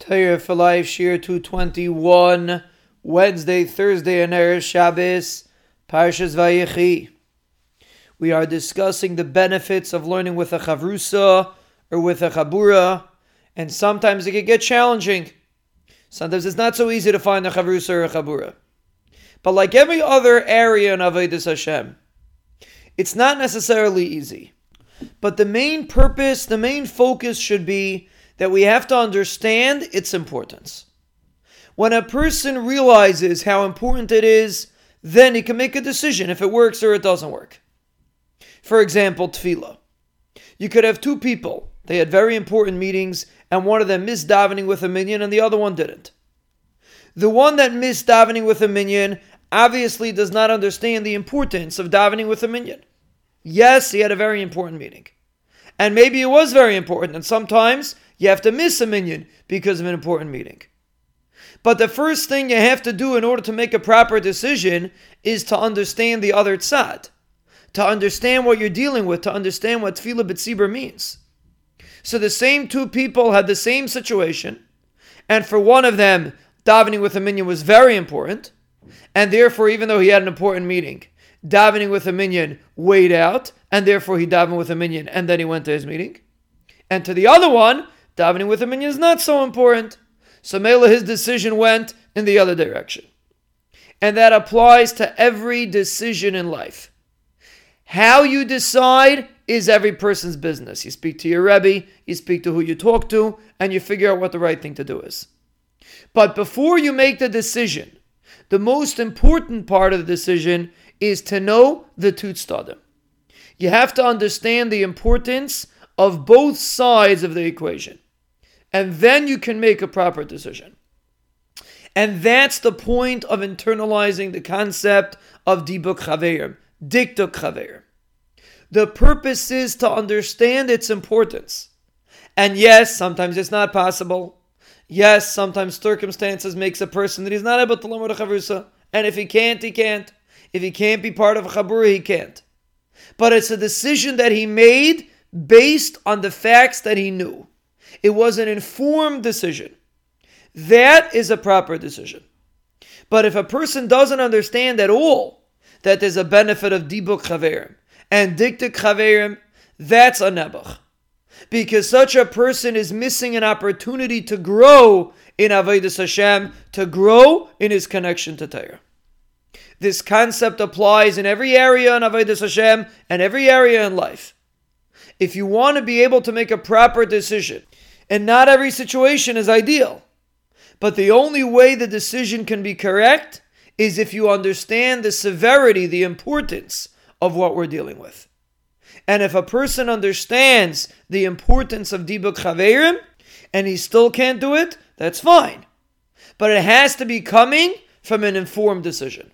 Torah for Life, Shiur 221, Wednesday, Thursday, and Erev Shabbos, Parshas Vayechi. We are discussing the benefits of learning with a chavrusa or with a chabura, and sometimes it can get challenging. Sometimes it's not so easy to find a chavrusa or a chabura. But like every other area in Avodah Hashem, it's not necessarily easy. But the main purpose, the main focus should be that we have to understand its importance. When a person realizes how important it is, then he can make a decision if it works or it doesn't work. For example, tefillah. You could have two people. They had very important meetings, and one of them missed davening with a minyan, and the other one didn't. The one that missed davening with a minyan obviously does not understand the importance of davening with a minyan. Yes, he had a very important meeting. And maybe it was very important, and sometimes you have to miss a minyan because of an important meeting. But the first thing you have to do in order to make a proper decision is to understand the other tzad, to understand what you're dealing with, to understand what tefillah b'tzibur means. So the same two people had the same situation, and for one of them, davening with a minyan was very important, and therefore, even though he had an important meeting, davening with a minyan weighed out, and therefore he davened with a minyan, and then he went to his meeting. And to the other one, davening with a minyan is not so important. So Mela, his decision went in the other direction. And that applies to every decision in life. How you decide is every person's business. You speak to your Rebbe, you speak to who you talk to, and you figure out what the right thing to do is. But before you make the decision, the most important part of the decision is to know the Tutstadim. You have to understand the importance of both sides of the equation. And then you can make a proper decision. And that's the point of internalizing the concept of dibuk chaverim, dikduk chaverim. The purpose is to understand its importance. And yes, sometimes it's not possible. Yes, sometimes circumstances makes a person that he's not able to learn chavrusa. And if he can't, he can't. If he can't be part of a chabura, he can't. But it's a decision that he made based on the facts that he knew. It was an informed decision. That is a proper decision. But if a person doesn't understand at all that there's a benefit of dibuk chaverim and dikduk chaverim, that's a nebuch. Because such a person is missing an opportunity to grow in Avodah Hashem, to grow in his connection to Torah. This concept applies in every area in Avodah Hashem and every area in life if you want to be able to make a proper decision, and not every situation is ideal, but the only way the decision can be correct is if you understand the severity, the importance of what we're dealing with. And if a person understands the importance of Dibuk Chaverim and he still can't do it, that's fine. But it has to be coming from an informed decision.